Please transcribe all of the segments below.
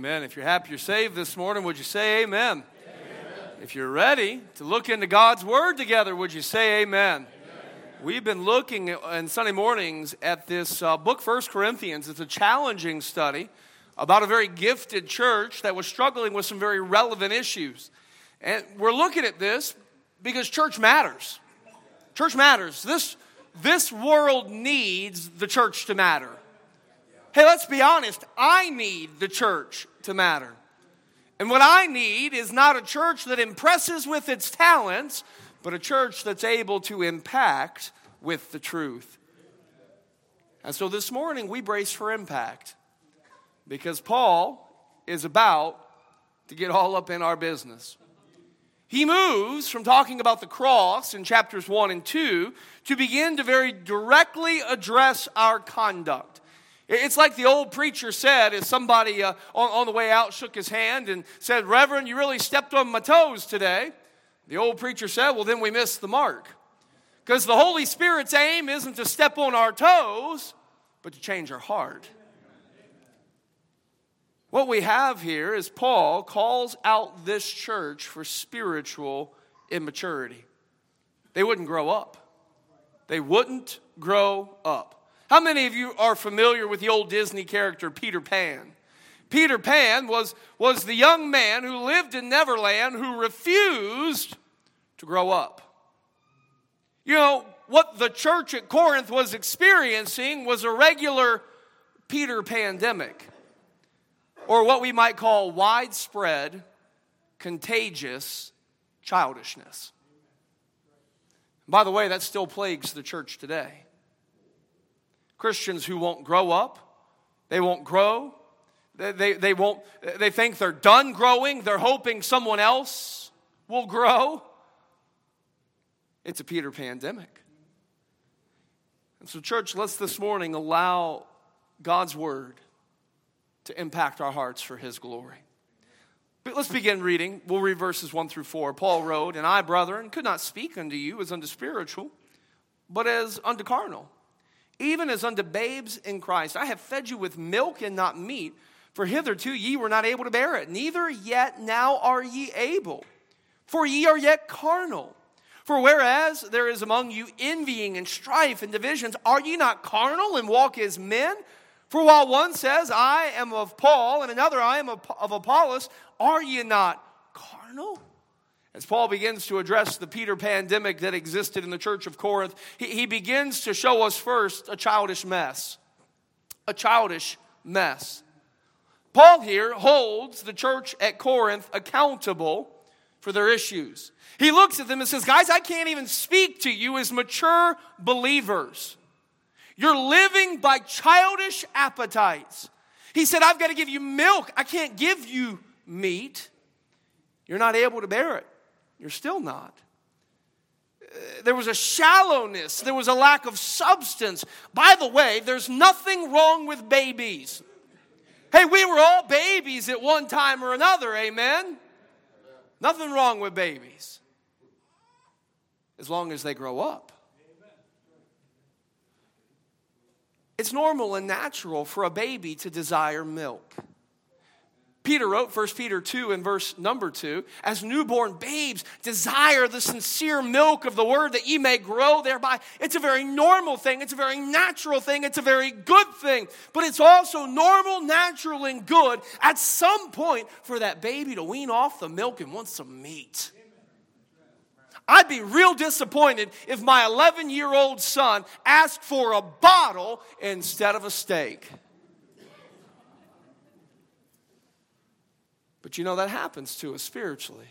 Amen. If you're happy you're saved this morning, would you say amen? amen? If you're ready to look into God's Word together, would you say amen? amen. We've been looking on Sunday mornings at this uh, book, First Corinthians. It's a challenging study about a very gifted church that was struggling with some very relevant issues. And we're looking at this because church matters. Church matters. This, this world needs the church to matter. Hey, let's be honest. I need the church to matter. And what I need is not a church that impresses with its talents, but a church that's able to impact with the truth. And so this morning we brace for impact because Paul is about to get all up in our business. He moves from talking about the cross in chapters 1 and 2 to begin to very directly address our conduct. It's like the old preacher said as somebody uh, on, on the way out shook his hand and said, Reverend, you really stepped on my toes today. The old preacher said, Well, then we missed the mark. Because the Holy Spirit's aim isn't to step on our toes, but to change our heart. What we have here is Paul calls out this church for spiritual immaturity. They wouldn't grow up. They wouldn't grow up. How many of you are familiar with the old Disney character Peter Pan? Peter Pan was, was the young man who lived in Neverland who refused to grow up. You know, what the church at Corinth was experiencing was a regular Peter pandemic, or what we might call widespread, contagious childishness. By the way, that still plagues the church today. Christians who won't grow up, they won't grow, they, they, they, won't, they think they're done growing, they're hoping someone else will grow. It's a Peter pandemic. And so, church, let's this morning allow God's word to impact our hearts for his glory. But let's begin reading. We'll read verses 1 through 4. Paul wrote, And I, brethren, could not speak unto you as unto spiritual, but as unto carnal even as unto babes in Christ. I have fed you with milk and not meat, for hitherto ye were not able to bear it, neither yet now are ye able, for ye are yet carnal. For whereas there is among you envying and strife and divisions, are ye not carnal and walk as men? For while one says, I am of Paul, and another, I am of Apollos, are ye not carnal? As Paul begins to address the Peter pandemic that existed in the church of Corinth, he, he begins to show us first a childish mess. A childish mess. Paul here holds the church at Corinth accountable for their issues. He looks at them and says, Guys, I can't even speak to you as mature believers. You're living by childish appetites. He said, I've got to give you milk. I can't give you meat. You're not able to bear it. You're still not. There was a shallowness, there was a lack of substance. By the way, there's nothing wrong with babies. Hey, we were all babies at one time or another, amen? Nothing wrong with babies as long as they grow up. It's normal and natural for a baby to desire milk. Peter wrote, 1 Peter 2 and verse number 2, as newborn babes desire the sincere milk of the word that ye may grow thereby. It's a very normal thing. It's a very natural thing. It's a very good thing. But it's also normal, natural, and good at some point for that baby to wean off the milk and want some meat. I'd be real disappointed if my 11 year old son asked for a bottle instead of a steak. But you know, that happens to us spiritually.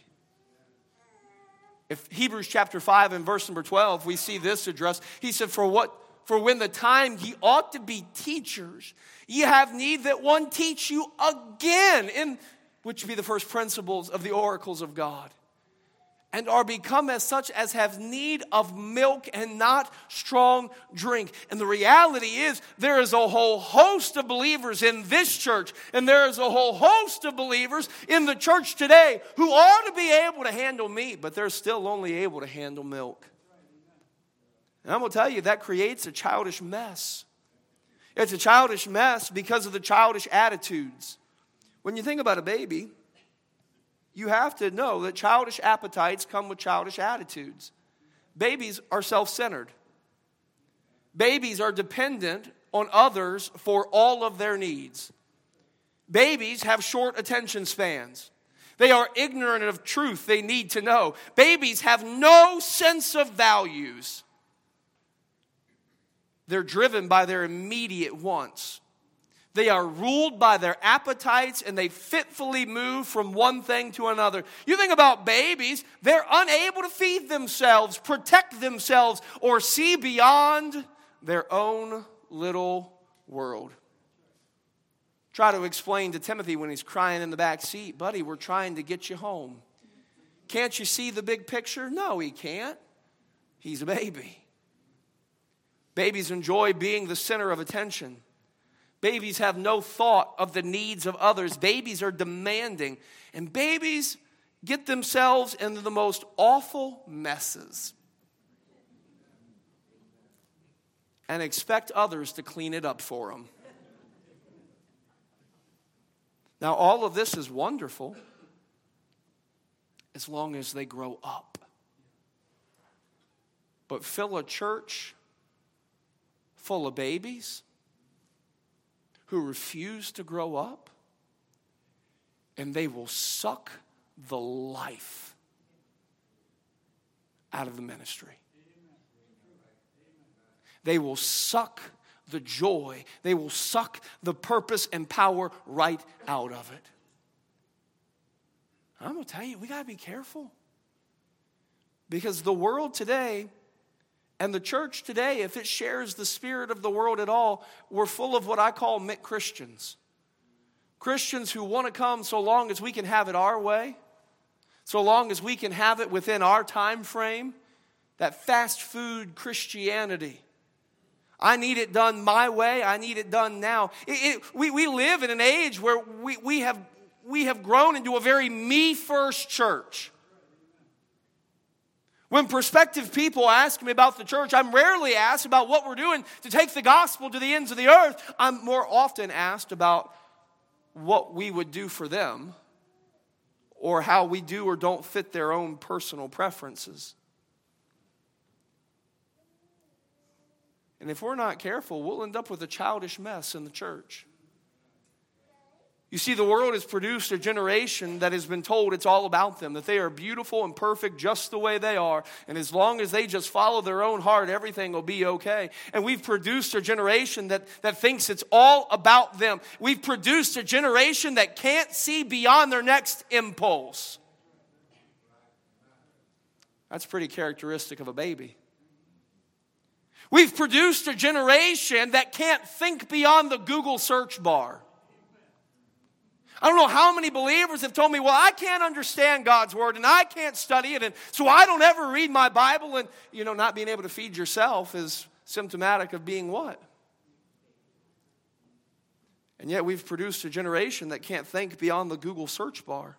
If Hebrews chapter 5 and verse number 12, we see this address. He said, For what for when the time ye ought to be teachers, ye have need that one teach you again, in which be the first principles of the oracles of God and are become as such as have need of milk and not strong drink. And the reality is, there is a whole host of believers in this church, and there is a whole host of believers in the church today who ought to be able to handle meat, but they're still only able to handle milk. And I'm to tell you, that creates a childish mess. It's a childish mess because of the childish attitudes. When you think about a baby, you have to know that childish appetites come with childish attitudes. Babies are self centered, babies are dependent on others for all of their needs. Babies have short attention spans. They are ignorant of truth they need to know. Babies have no sense of values. They're driven by their immediate wants. They are ruled by their appetites and they fitfully move from one thing to another. You think about babies, they're unable to feed themselves, protect themselves, or see beyond their own little world. Try to explain to Timothy when he's crying in the back seat, buddy, we're trying to get you home. Can't you see the big picture? No, he can't. He's a baby. Babies enjoy being the center of attention. Babies have no thought of the needs of others. Babies are demanding. And babies get themselves into the most awful messes and expect others to clean it up for them. Now, all of this is wonderful as long as they grow up. But fill a church full of babies who refuse to grow up, and they will suck the life out of the ministry. They will suck the joy, they will suck the purpose and power right out of it. I'm to tell you, we got to be careful. Because the world today and the church today, if it shares the spirit of the world at all, we're full of what I call Mick Christians. Christians who want to come so long as we can have it our way, so long as we can have it within our time frame, that fast food Christianity I need it done my way. I need it done now. It, it, we, we live in an age where we, we, have, we have grown into a very me first church. When prospective people ask me about the church, I'm rarely asked about what we're doing to take the gospel to the ends of the earth. I'm more often asked about what we would do for them or how we do or don't fit their own personal preferences. And if we're not careful, we'll end up with a childish mess in the church. You see, the world has produced a generation that has been told it's all about them, that they are beautiful and perfect just the way they are. And as long as they just follow their own heart, everything will be okay. And we've produced a generation that, that thinks it's all about them. We've produced a generation that can't see beyond their next impulse. That's pretty characteristic of a baby. We've produced a generation that can't think beyond the Google search bar. I don't know how many believers have told me, well, I can't understand God's word and I can't study it, and so I don't ever read my Bible. And, you know, not being able to feed yourself is symptomatic of being what? And yet we've produced a generation that can't think beyond the Google search bar.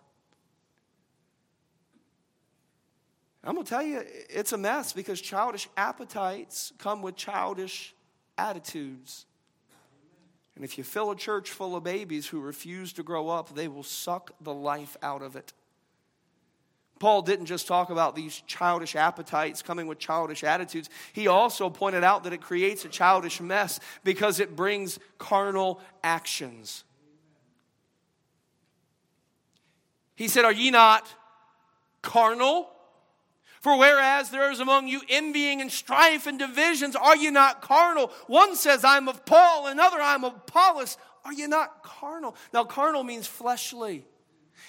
I'm going to tell you, it's a mess because childish appetites come with childish attitudes. And if you fill a church full of babies who refuse to grow up, they will suck the life out of it. Paul didn't just talk about these childish appetites coming with childish attitudes. He also pointed out that it creates a childish mess because it brings carnal actions. He said, Are ye not carnal? For whereas there is among you envying and strife and divisions, are you not carnal? One says, I'm of Paul, another, I'm of Apollos. Are you not carnal? Now, carnal means fleshly.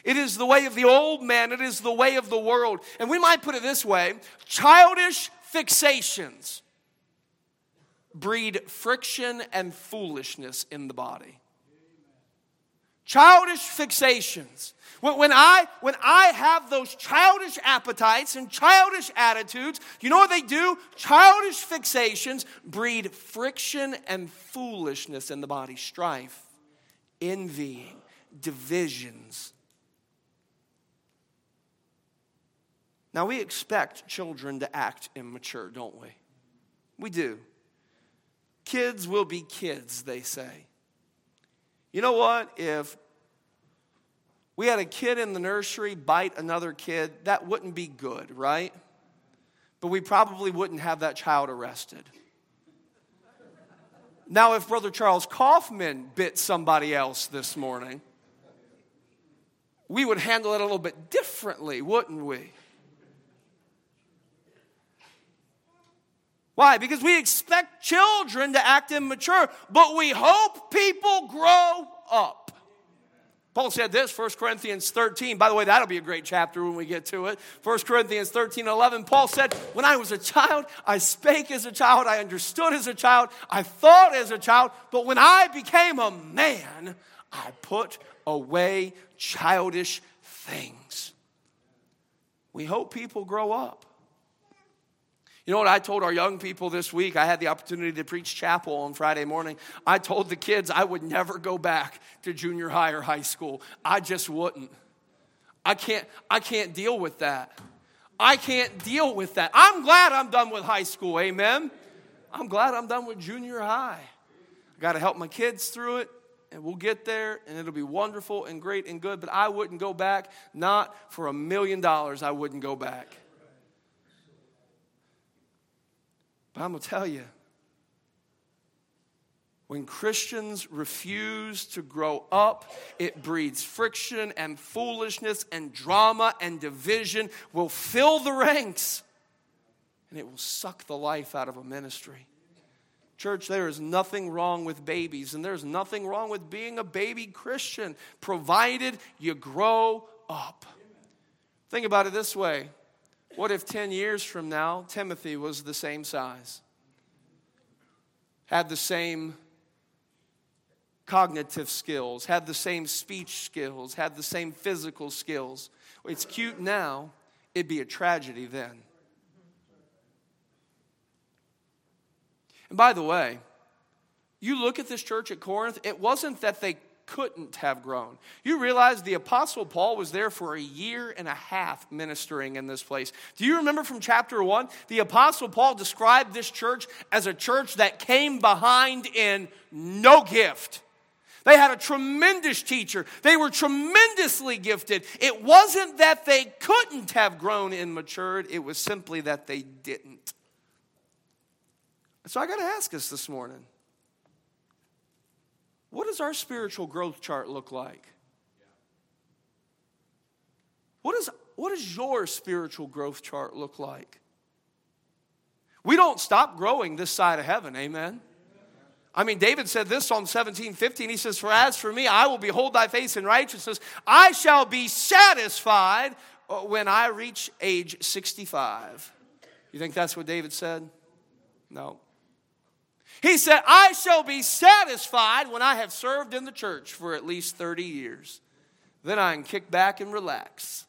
It is the way of the old man, it is the way of the world. And we might put it this way childish fixations breed friction and foolishness in the body. Childish fixations when I, when I have those childish appetites and childish attitudes, you know what they do? Childish fixations breed friction and foolishness in the body, strife, envying, divisions. Now, we expect children to act immature, don't we? We do. Kids will be kids, they say. You know what? If we had a kid in the nursery bite another kid, that wouldn't be good, right? But we probably wouldn't have that child arrested. Now, if Brother Charles Kaufman bit somebody else this morning, we would handle it a little bit differently, wouldn't we? Why? Because we expect children to act immature, but we hope people grow up. Paul said this, 1 Corinthians 13. By the way, that'll be a great chapter when we get to it. 1 Corinthians 13 11. Paul said, When I was a child, I spake as a child, I understood as a child, I thought as a child, but when I became a man, I put away childish things. We hope people grow up. You know what I told our young people this week? I had the opportunity to preach chapel on Friday morning. I told the kids I would never go back to junior high or high school. I just wouldn't. I can't I can't deal with that. I can't deal with that. I'm glad I'm done with high school. Amen. I'm glad I'm done with junior high. I got to help my kids through it and we'll get there and it'll be wonderful and great and good, but I wouldn't go back not for a million dollars I wouldn't go back. But I'm going to tell you, when Christians refuse to grow up, it breeds friction and foolishness and drama and division will fill the ranks and it will suck the life out of a ministry. Church, there is nothing wrong with babies, and there's nothing wrong with being a baby Christian, provided you grow up. Think about it this way what if 10 years from now, Timothy was the same size? Had the same cognitive skills, had the same speech skills, had the same physical skills. It's cute now, it'd be a tragedy then. And by the way, you look at this church at Corinth, it wasn't that they couldn't have grown. You realize the Apostle Paul was there for a year and a half ministering in this place. Do you remember from chapter one? The Apostle Paul described this church as a church that came behind in no gift. They had a tremendous teacher. They were tremendously gifted. It wasn't that they couldn't have grown and matured, it was simply that they didn't. So I got to ask us this morning what does our spiritual growth chart look like? What, is, what does your spiritual growth chart look like? We don't stop growing this side of heaven, amen? I mean, David said this Psalm 17, 15. He says, For as for me, I will behold thy face in righteousness. I shall be satisfied uh, when I reach age 65. You think that's what David said? No. He said, I shall be satisfied when I have served in the church for at least 30 years. Then I can kick back and relax.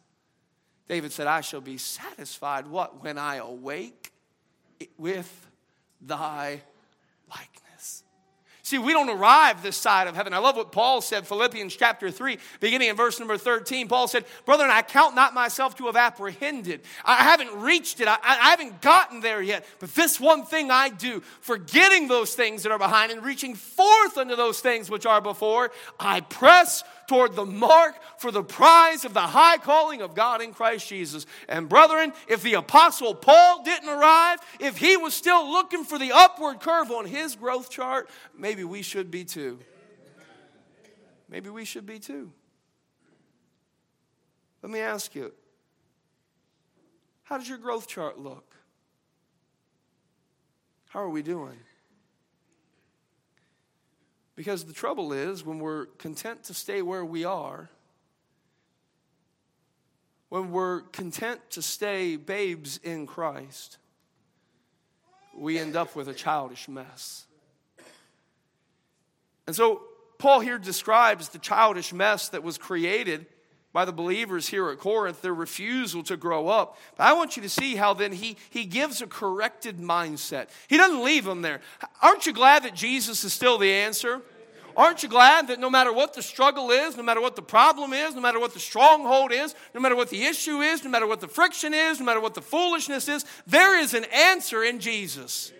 David said, I shall be satisfied what? When I awake with thy likeness. See, we don't arrive this side of heaven. I love what Paul said, Philippians chapter 3, beginning in verse number 13. Paul said, Brethren, I count not myself to have apprehended. I haven't reached it. I, I haven't gotten there yet. But this one thing I do, forgetting those things that are behind and reaching forth unto those things which are before, I press toward the mark for the prize of the high calling of God in Christ Jesus. And brethren, if the apostle Paul didn't arrive, if he was still looking for the upward curve on his growth chart, maybe we should be too. Maybe we should be too. Let me ask you how does your growth chart look? How are we doing? Because the trouble is, when we're content to stay where we are, when we're content to stay babes in Christ, we end up with a childish mess. And so, Paul here describes the childish mess that was created by the believers here at Corinth, their refusal to grow up. But I want you to see how then he, he gives a corrected mindset. He doesn't leave them there. Aren't you glad that Jesus is still the answer? Aren't you glad that no matter what the struggle is, no matter what the problem is, no matter what the stronghold is, no matter what the issue is, no matter what the friction is, no matter what the foolishness is, there is an answer in Jesus.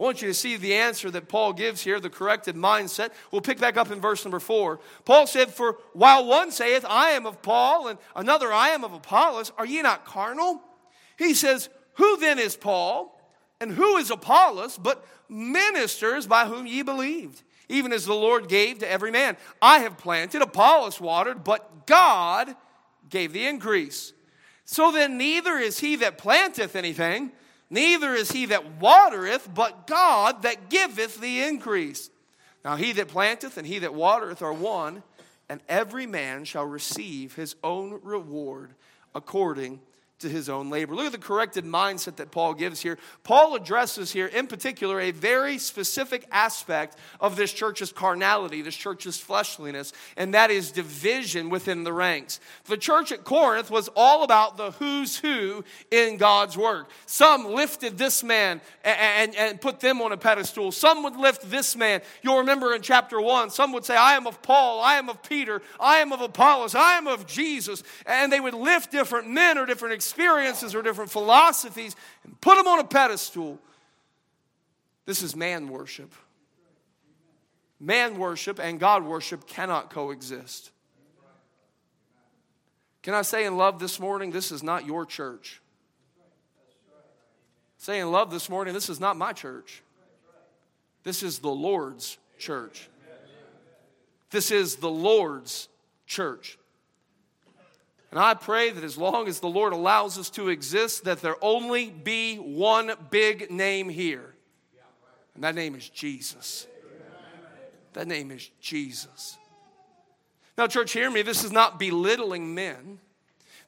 I want you to see the answer that Paul gives here, the corrected mindset. We'll pick back up in verse number four. Paul said, For while one saith, I am of Paul, and another, I am of Apollos, are ye not carnal? He says, Who then is Paul, and who is Apollos, but ministers by whom ye believed, even as the Lord gave to every man? I have planted, Apollos watered, but God gave the increase. So then, neither is he that planteth anything, Neither is he that watereth, but God that giveth the increase. Now he that planteth and he that watereth are one, and every man shall receive his own reward according to his own labor. Look at the corrected mindset that Paul gives here. Paul addresses here, in particular, a very specific aspect of this church's carnality, this church's fleshliness, and that is division within the ranks. The church at Corinth was all about the who's who in God's work. Some lifted this man and, and, and put them on a pedestal, some would lift this man. You'll remember in chapter 1, some would say, I am of Paul, I am of Peter, I am of Apollos, I am of Jesus. And they would lift different men or different experiences or different philosophies and put them on a pedestal. This is man worship. Man worship and God worship cannot coexist. Can I say in love this morning, this is not your church? Say in love this morning, this is not my church. This is the Lord's church. This is the Lord's church. And I pray that as long as the Lord allows us to exist, that there only be one big name here. And that name is Jesus. That name is Jesus. Now, church, hear me. This is not belittling men.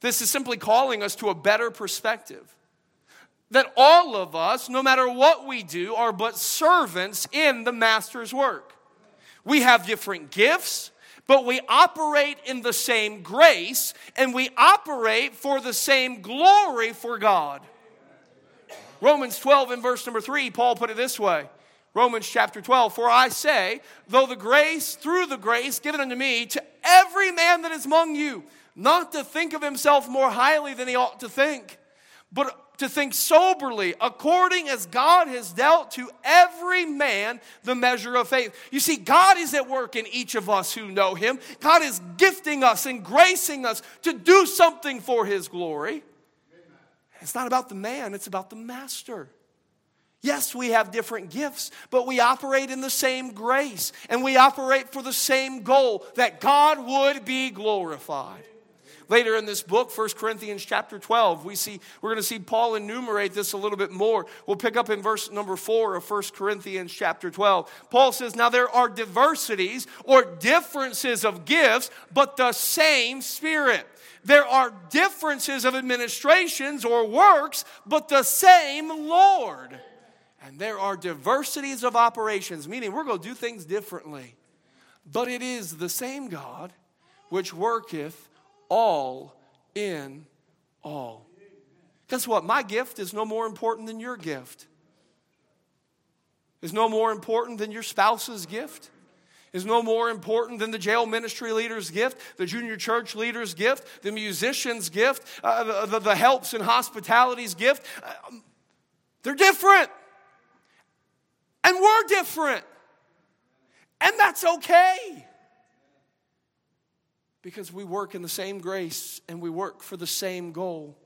This is simply calling us to a better perspective. That all of us, no matter what we do, are but servants in the Master's work. We have different gifts, but we operate in the same grace and we operate for the same glory for God. Romans 12 and verse number 3, Paul put it this way. Romans chapter 12, for I say, though the grace, through the grace given unto me, to every man that is among you, not to think of himself more highly than he ought to think, but to think soberly, according as God has dealt to every man the measure of faith. You see, God is at work in each of us who know Him. God is gifting us and gracing us to do something for His glory. It's not about the man, it's about the master. Yes, we have different gifts, but we operate in the same grace and we operate for the same goal that God would be glorified. Later in this book, 1 Corinthians chapter 12, we see, we're going to see Paul enumerate this a little bit more. We'll pick up in verse number 4 of 1 Corinthians chapter 12. Paul says, Now there are diversities or differences of gifts, but the same Spirit. There are differences of administrations or works, but the same Lord. And there are diversities of operations, meaning we're going to do things differently. But it is the same God which worketh all in all. Guess what? My gift is no more important than your gift. Is no more important than your spouse's gift. Is no more important than the jail ministry leader's gift, the junior church leader's gift, the musician's gift, uh, the, the, helps and hospitality's gift. Uh, they're different. And we're different. And that's okay because we work in the same grace and we work for the same goal.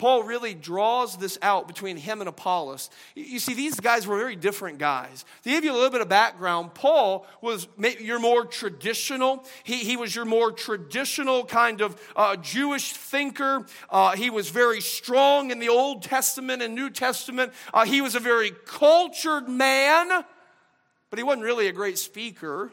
Paul really draws this out between him and Apollos. You see, these guys were very different guys. To give you a little bit of background, Paul was your more traditional. He, he was your more traditional kind of uh, Jewish thinker. Uh, he was very strong in the Old Testament and New Testament. Uh, he was a very cultured man, but he wasn't really a great speaker.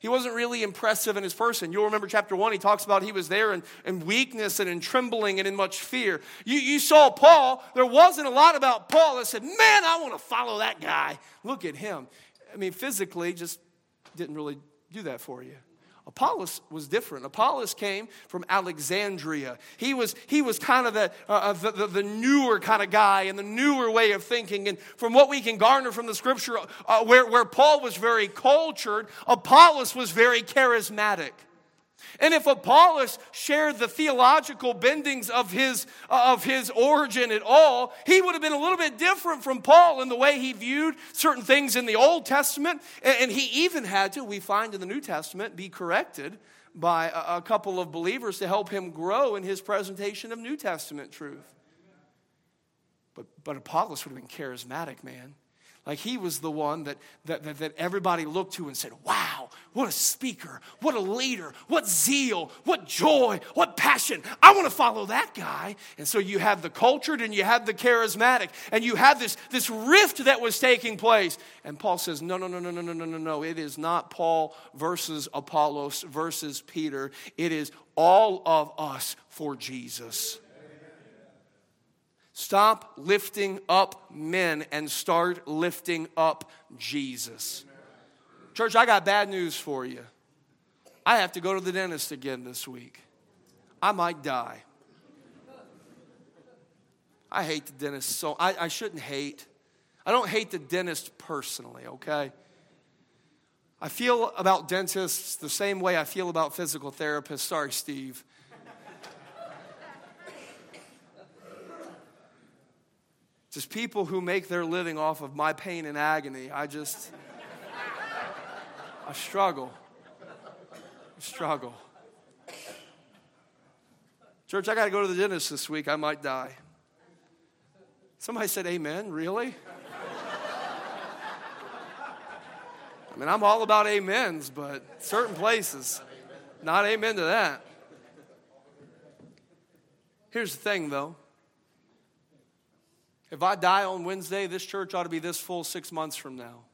He wasn't really impressive in his person. You'll remember chapter one, he talks about he was there in, in weakness and in trembling and in much fear. You, you saw Paul, there wasn't a lot about Paul that said, Man, I want to follow that guy. Look at him. I mean, physically, just didn't really do that for you. Apollos was different. Apollos came from Alexandria. He was, he was kind of the, uh, uh, the, the, the, newer kind of guy and the newer way of thinking. And from what we can garner from the scripture, uh, where, where Paul was very cultured, Apollos was very charismatic. And if Apollos shared the theological bendings of his, uh, of his origin at all, he would have been a little bit different from Paul in the way he viewed certain things in the Old Testament. And he even had to, we find in the New Testament, be corrected by a, couple of believers to help him grow in his presentation of New Testament truth. But, but Apollos would have been charismatic, man. Like he was the one that, that, that, that, everybody looked to and said, Wow, what a speaker, what a leader, what zeal, what joy, what passion. I want to follow that guy. And so you have the cultured and you have the charismatic, and you have this, this rift that was taking place. And Paul says, No, no, no, no, no, no, no, no, no. It is not Paul versus Apollos versus Peter. It is all of us for Jesus. Stop lifting up men and start lifting up Jesus. Church, I got bad news for you. I have to go to the dentist again this week. I might die. I hate the dentist so I, I shouldn't hate. I don't hate the dentist personally, okay? I feel about dentists the same way I feel about physical therapists. Sorry, Steve. Just people who make their living off of my pain and agony. I just, I struggle. I struggle. Church, I got to go to the dentist this week. I might die. Somebody said, Amen. Really? I mean, I'm all about amens, but certain places, not amen to that. Here's the thing, though. If I die on Wednesday, this church ought to be this full six months from now.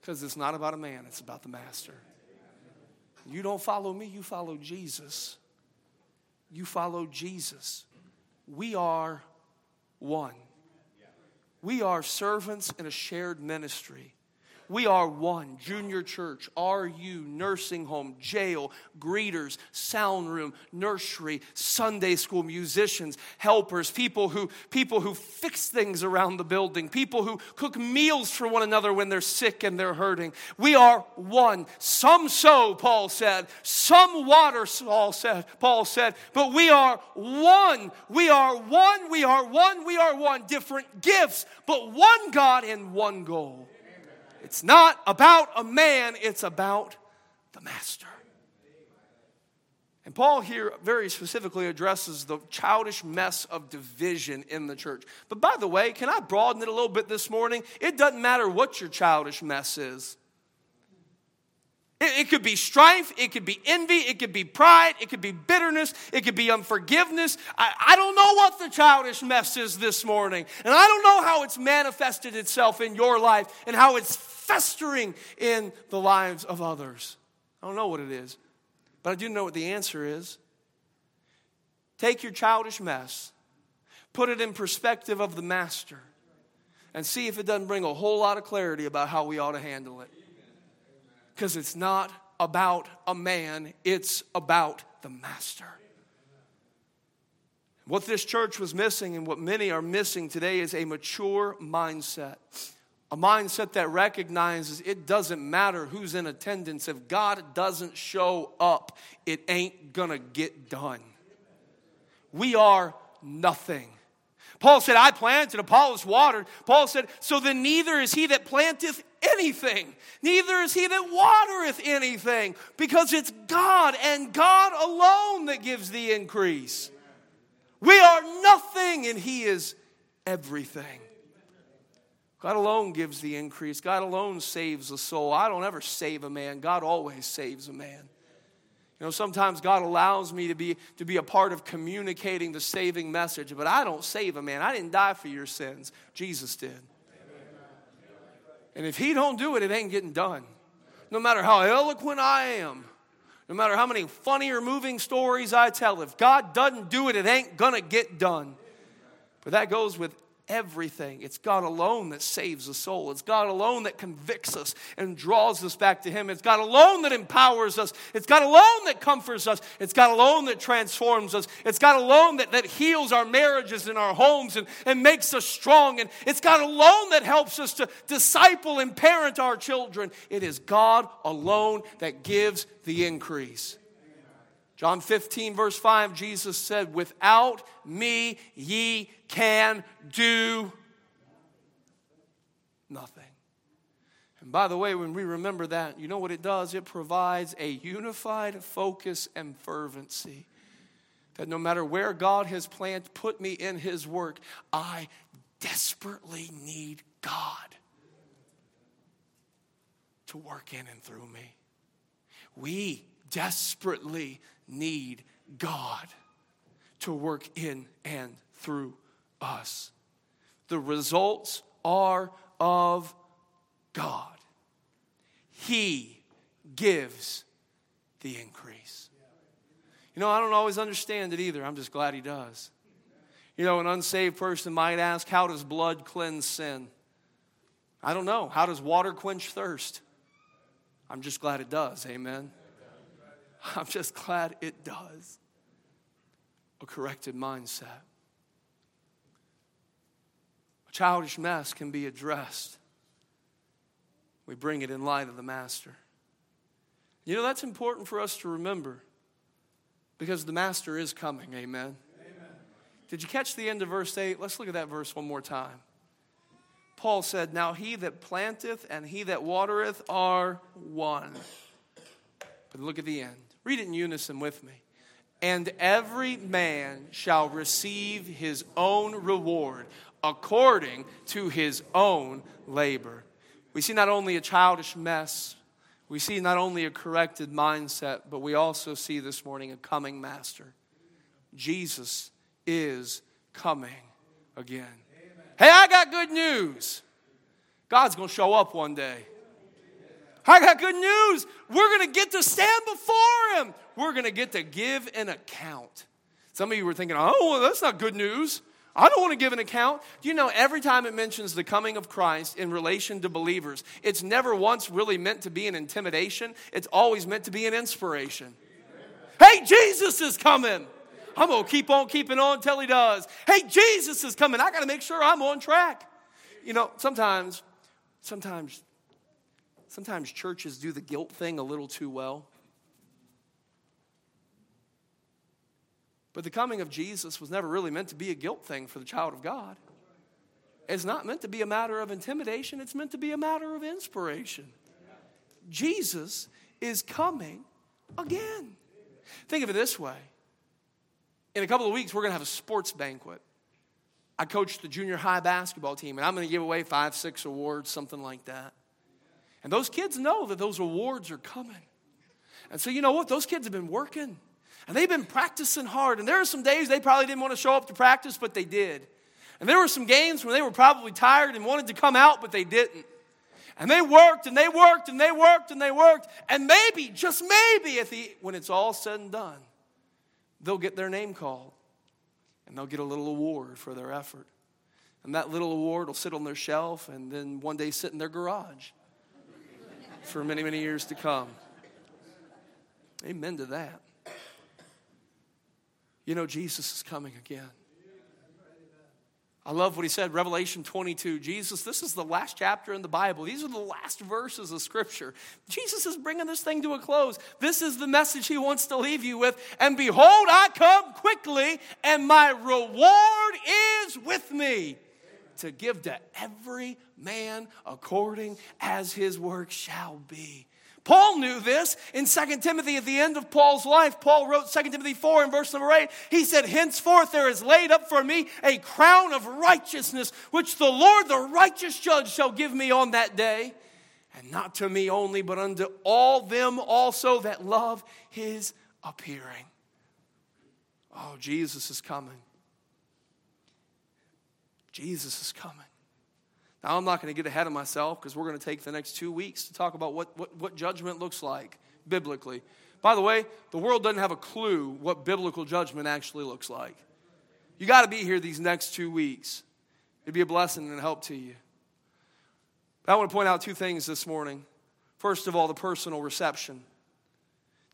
Because it's not about a man, it's about the master. You don't follow me, you follow Jesus. You follow Jesus. We are one. We are servants in a shared ministry. We are one junior church, RU, nursing home, jail, greeters, sound room, nursery, Sunday school, musicians, helpers, people who, people who fix things around the building, people who cook meals for one another when they're sick and they're hurting. We are one. Some sow, Paul said, some water, Paul said, Paul said, but we are one. We are one, we are one, we are one. Different gifts, but one God and one goal. It's not about a man, it's about the master. And Paul here very specifically addresses the childish mess of division in the church. But by the way, can I broaden it a little bit this morning? It doesn't matter what your childish mess is. It, it, could be strife, it could be envy, it could be pride, it could be bitterness, it could be unforgiveness. I, I don't know what the childish mess is this morning, and I don't know how it's manifested itself in your life and how it's festering in the lives of others. I don't know what it is, but I do know what the answer is. Take your childish mess, put it in perspective of the master, and see if it doesn't bring a whole lot of clarity about how we ought to handle it because it's not about a man, it's about the master. What this church was missing and what many are missing today is a mature mindset. A mindset that recognizes it doesn't matter who's in attendance. If God doesn't show up, it ain't gonna get done. We are nothing. Paul said, I planted, Apollos watered. Paul said, So then neither is he that planteth anything, neither is he that watereth anything, because it's God and God alone that gives the increase. We are nothing and he is everything. God alone gives the increase. God alone saves a soul. I don't ever save a man. God always saves a man. You know, sometimes God allows me to be, to be a part of communicating the saving message, but I don't save a man. I didn't die for your sins. Jesus did. And if he don't do it, it ain't getting done. No matter how eloquent I am, no matter how many funny or moving stories I tell, if God doesn't do it, it ain't gonna get done. But that goes with everything. It's God alone that saves a soul. It's God alone that convicts us and draws us back to Him. It's God alone that empowers us. It's God alone that comforts us. It's God alone that transforms us. It's God alone that, that heals our marriages and our homes and, and makes us strong. And it's God alone that helps us to disciple and parent our children. It is God alone that gives the increase. John 15, verse 5, Jesus said, Without me ye can do nothing. And by the way, when we remember that, you know what it does? It provides a unified focus and fervency. That no matter where God has planned, put me in His work, I desperately need God to work in and through me. We desperately need God to work in and through us. The results are of God. He gives the increase. You know, I don't always understand it either. I'm just glad He does. You know, an unsaved person might ask, How does blood cleanse sin? I don't know. How does water quench thirst? I'm just glad it does. Amen. I'm just glad it does. A corrected mindset. A childish mess can be addressed. We bring it in light of the Master. You know, that's important for us to remember because the Master is coming. Amen. Amen. Did you catch the end of verse 8? Let's look at that verse one more time. Paul said, Now he that planteth and he that watereth are one. But look at the end. Read it in unison with me. And every man shall receive his own reward according to his own labor. We see not only a childish mess, we see not only a corrected mindset, but we also see this morning a coming master. Jesus is coming again. Hey, I got good news. God's going to show up one day. I got good news. We're going to get to stand before Him. We're going to get to give an account. Some of you were thinking, oh, well, that's not good news. I don't want to give an account. You know every time it mentions the coming of Christ in relation to believers, it's never once really meant to be an intimidation, it's always meant to be an inspiration. Hey, Jesus is coming. I'm going to keep on keeping on until he does. Hey, Jesus is coming. I got to make sure I'm on track. You know, sometimes, sometimes Sometimes churches do the guilt thing a little too well. But the coming of Jesus was never really meant to be a guilt thing for the child of God. It's not meant to be a matter of intimidation, it's meant to be a matter of inspiration. Jesus is coming again. Think of it this way in a couple of weeks, we're going to have a sports banquet. I coach the junior high basketball team, and I'm going to give away five, six awards, something like that. And those kids know that those awards are coming. And so, you know what? Those kids have been working and they've been practicing hard. And there are some days they probably didn't want to show up to practice, but they did. And there were some games where they were probably tired and wanted to come out, but they didn't. And they worked and they worked and they worked and they worked. And maybe, just maybe, at the, when it's all said and done, they'll get their name called and they'll get a little award for their effort. And that little award will sit on their shelf and then one day sit in their garage for many, many years to come. Amen to that. You know, Jesus is coming again. I love what he said, Revelation 22. Jesus, this is the last chapter in the Bible. These are the last verses of Scripture. Jesus is bringing this thing to a close. This is the message he wants to leave you with. And behold, I come quickly, and my reward is with me to give to every man according as his work shall be. Paul knew this in 2 Timothy at the end of Paul's life. Paul wrote 2 Timothy 4 in verse number 8. He said, Henceforth there is laid up for me a crown of righteousness, which the Lord, the righteous judge, shall give me on that day. And not to me only, but unto all them also that love his appearing. Oh, Jesus is coming. Jesus is coming. Now, I'm not going to get ahead of myself because we're going to take the next two weeks to talk about what, what, what judgment looks like biblically. By the way, the world doesn't have a clue what biblical judgment actually looks like. You got to be here these next two weeks. It'd be a blessing and help to you. But I want to point out two things this morning. First of all, the personal reception.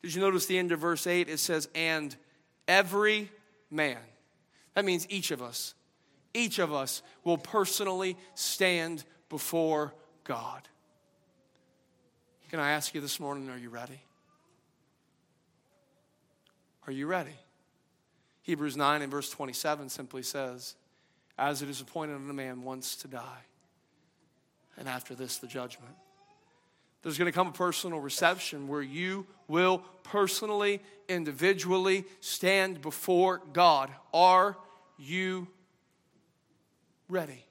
Did you notice the end of verse 8? It says, and every man. That means each of us each of us will personally stand before God. Can I ask you this morning, are you ready? Are you ready? Hebrews 9 and verse 27 simply says, As it is appointed unto man once to die, and after this, the judgment. There's going to come a personal reception where you will personally, individually stand before God. Are you ready?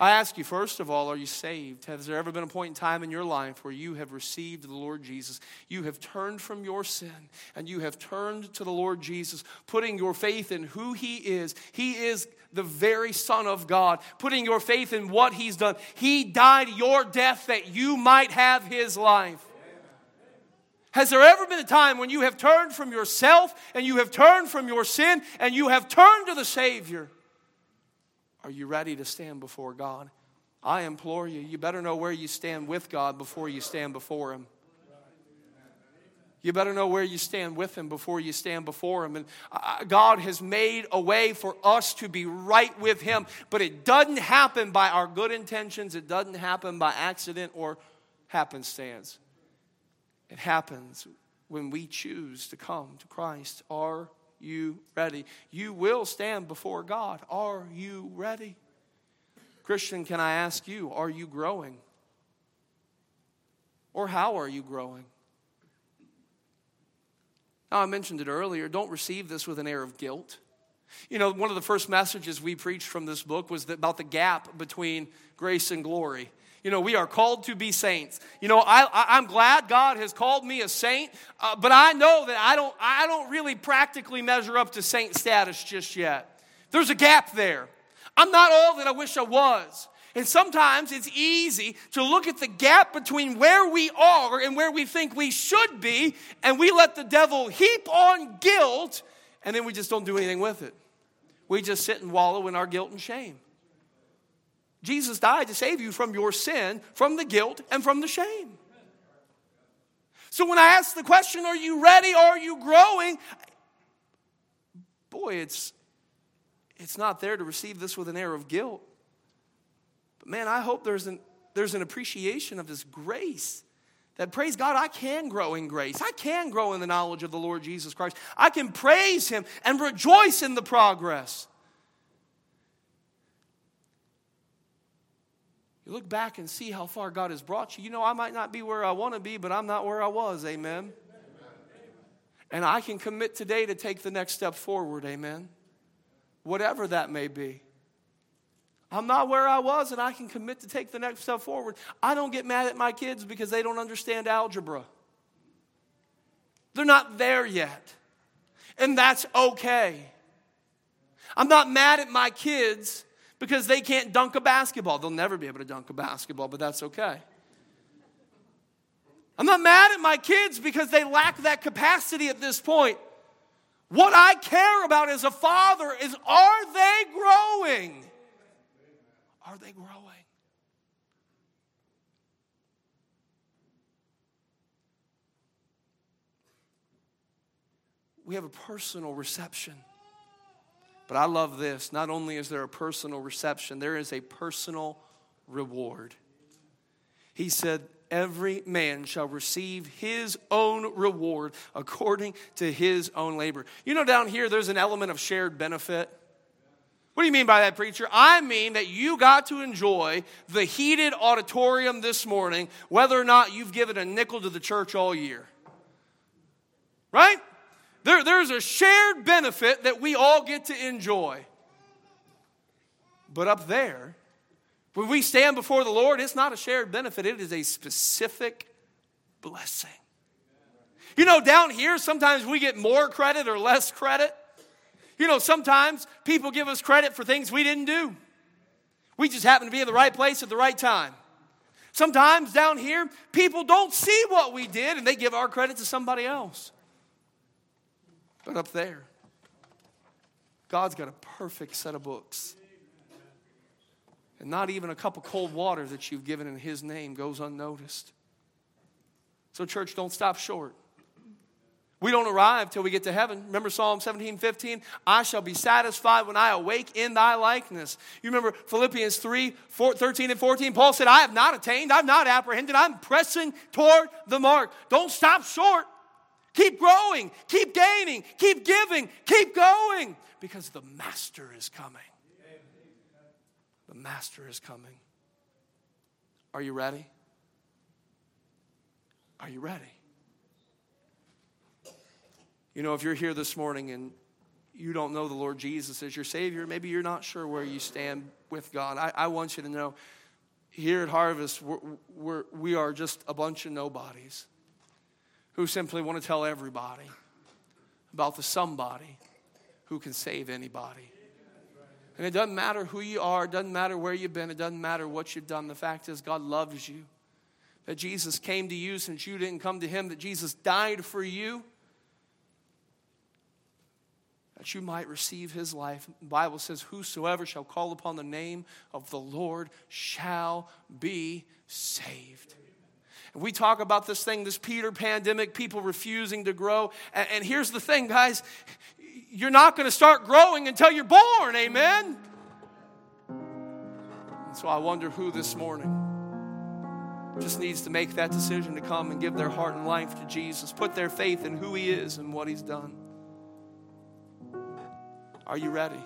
I ask you, first of all, are you saved? Has there ever been a point in time in your life where you have received the Lord Jesus? You have turned from your sin and you have turned to the Lord Jesus, putting your faith in who He is. He is the very Son of God, putting your faith in what He's done. He died your death that you might have His life. Has there ever been a time when you have turned from yourself and you have turned from your sin and you have turned to the Savior? Are you ready to stand before God? I implore you, you better know where you stand with God before you stand before Him. You better know where you stand with Him before you stand before Him. And God has made a way for us to be right with Him, but it doesn't happen by our good intentions, it doesn't happen by accident or happenstance. It happens when we choose to come to Christ. Are you ready? You will stand before God. Are you ready? Christian, can I ask you, are you growing? Or how are you growing? Now, I mentioned it earlier. Don't receive this with an air of guilt. You know, one of the first messages we preached from this book was about the gap between grace and glory. You know, we are called to be saints. You know, I, am glad God has called me a saint, uh, but I know that I don't, I don't really practically measure up to saint status just yet. There's a gap there. I'm not all that I wish I was. And sometimes it's easy to look at the gap between where we are and where we think we should be, and we let the devil heap on guilt, and then we just don't do anything with it. We just sit and wallow in our guilt and shame. Jesus died to save you from your sin, from the guilt, and from the shame. So when I ask the question, are you ready? Are you growing? Boy, it's, it's not there to receive this with an air of guilt. But man, I hope there's an, there's an appreciation of His grace. That praise God, I can grow in grace. I can grow in the knowledge of the Lord Jesus Christ. I can praise Him and rejoice in the progress. Look back and see how far God has brought you. You know, I might not be where I want to be, but I'm not where I was. Amen. And I can commit today to take the next step forward. Amen. Whatever that may be. I'm not where I was, and I can commit to take the next step forward. I don't get mad at my kids because they don't understand algebra. They're not there yet. And that's okay. I'm not mad at my kids because they can't dunk a basketball. They'll never be able to dunk a basketball, but that's okay. I'm not mad at my kids because they lack that capacity at this point. What I care about as a father is are they growing? Are they growing? We have a personal reception. But I love this. Not only is there a personal reception, there is a personal reward. He said, Every man shall receive his own reward according to his own labor. You know, down here, there's an element of shared benefit. What do you mean by that, preacher? I mean that you got to enjoy the heated auditorium this morning, whether or not you've given a nickel to the church all year. Right? There, there's a shared benefit that we all get to enjoy. But up there, when we stand before the Lord, it's not a shared benefit, it is a specific blessing. You know, down here, sometimes we get more credit or less credit. You know, sometimes people give us credit for things we didn't do. We just happen to be in the right place at the right time. Sometimes down here, people don't see what we did and they give our credit to somebody else. But up there, God's got a perfect set of books. And not even a cup of cold water that you've given in His name goes unnoticed. So, church, don't stop short. We don't arrive till we get to heaven. Remember Psalm 17, 15? I shall be satisfied when I awake in thy likeness. You remember Philippians 3, 4, 13 and 14? Paul said, I have not attained, I've not apprehended, I'm pressing toward the mark. Don't stop short. Keep growing, keep gaining, keep giving, keep going because the Master is coming. The Master is coming. Are you ready? Are you ready? You know, if you're here this morning and you don't know the Lord Jesus as your Savior, maybe you're not sure where you stand with God. I, I want you to know here at Harvest, we're, we're, we are just a bunch of nobodies who simply want to tell everybody about the somebody who can save anybody. And it doesn't matter who you are, it doesn't matter where you've been, it doesn't matter what you've done. The fact is, God loves you. That Jesus came to you since you didn't come to Him, that Jesus died for you that you might receive his life. The Bible says, Whosoever shall call upon the name of the Lord shall be saved. We talk about this thing, this Peter pandemic, people refusing to grow. And, and here's the thing, guys you're not going to start growing until you're born, amen? And so I wonder who this morning just needs to make that decision to come and give their heart and life to Jesus, put their faith in who he is and what he's done. Are you ready?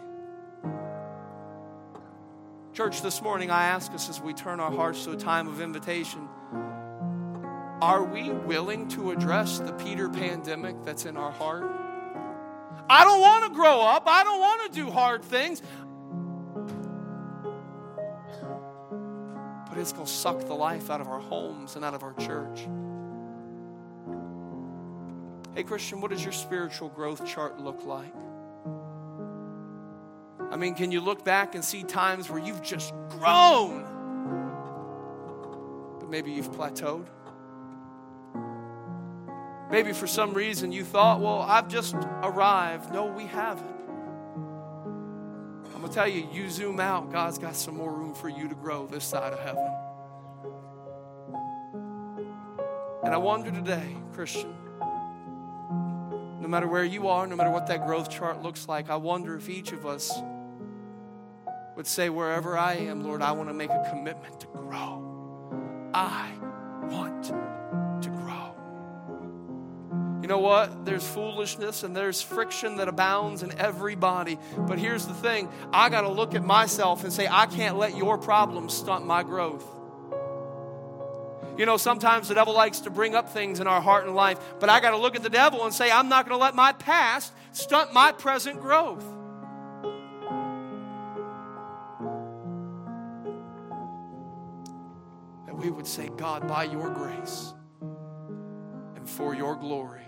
Church, this morning I ask us as we turn our hearts to a time of invitation are we willing to address the Peter pandemic that's in our heart? I don't want to grow up. I don't want to do hard things. But it's going to suck the life out of our homes and out of our church. Hey, Christian, what does your spiritual growth chart look like? I mean, can you look back and see times where you've just grown, but maybe you've plateaued? Maybe for some reason you thought, well, I've just arrived. No, we haven't. I'm going to tell you, you zoom out, God's got some more room for you to grow this side of heaven. And I wonder today, Christian, no matter where you are, no matter what that growth chart looks like, I wonder if each of us would say, wherever I am, Lord, I want to make a commitment to grow. I You know what? There's foolishness and there's friction that abounds in everybody. But here's the thing I got to look at myself and say, I can't let your problems stunt my growth. You know, sometimes the devil likes to bring up things in our heart and life, but I got to look at the devil and say, I'm not going to let my past stunt my present growth. That we would say, God, by your grace and for your glory,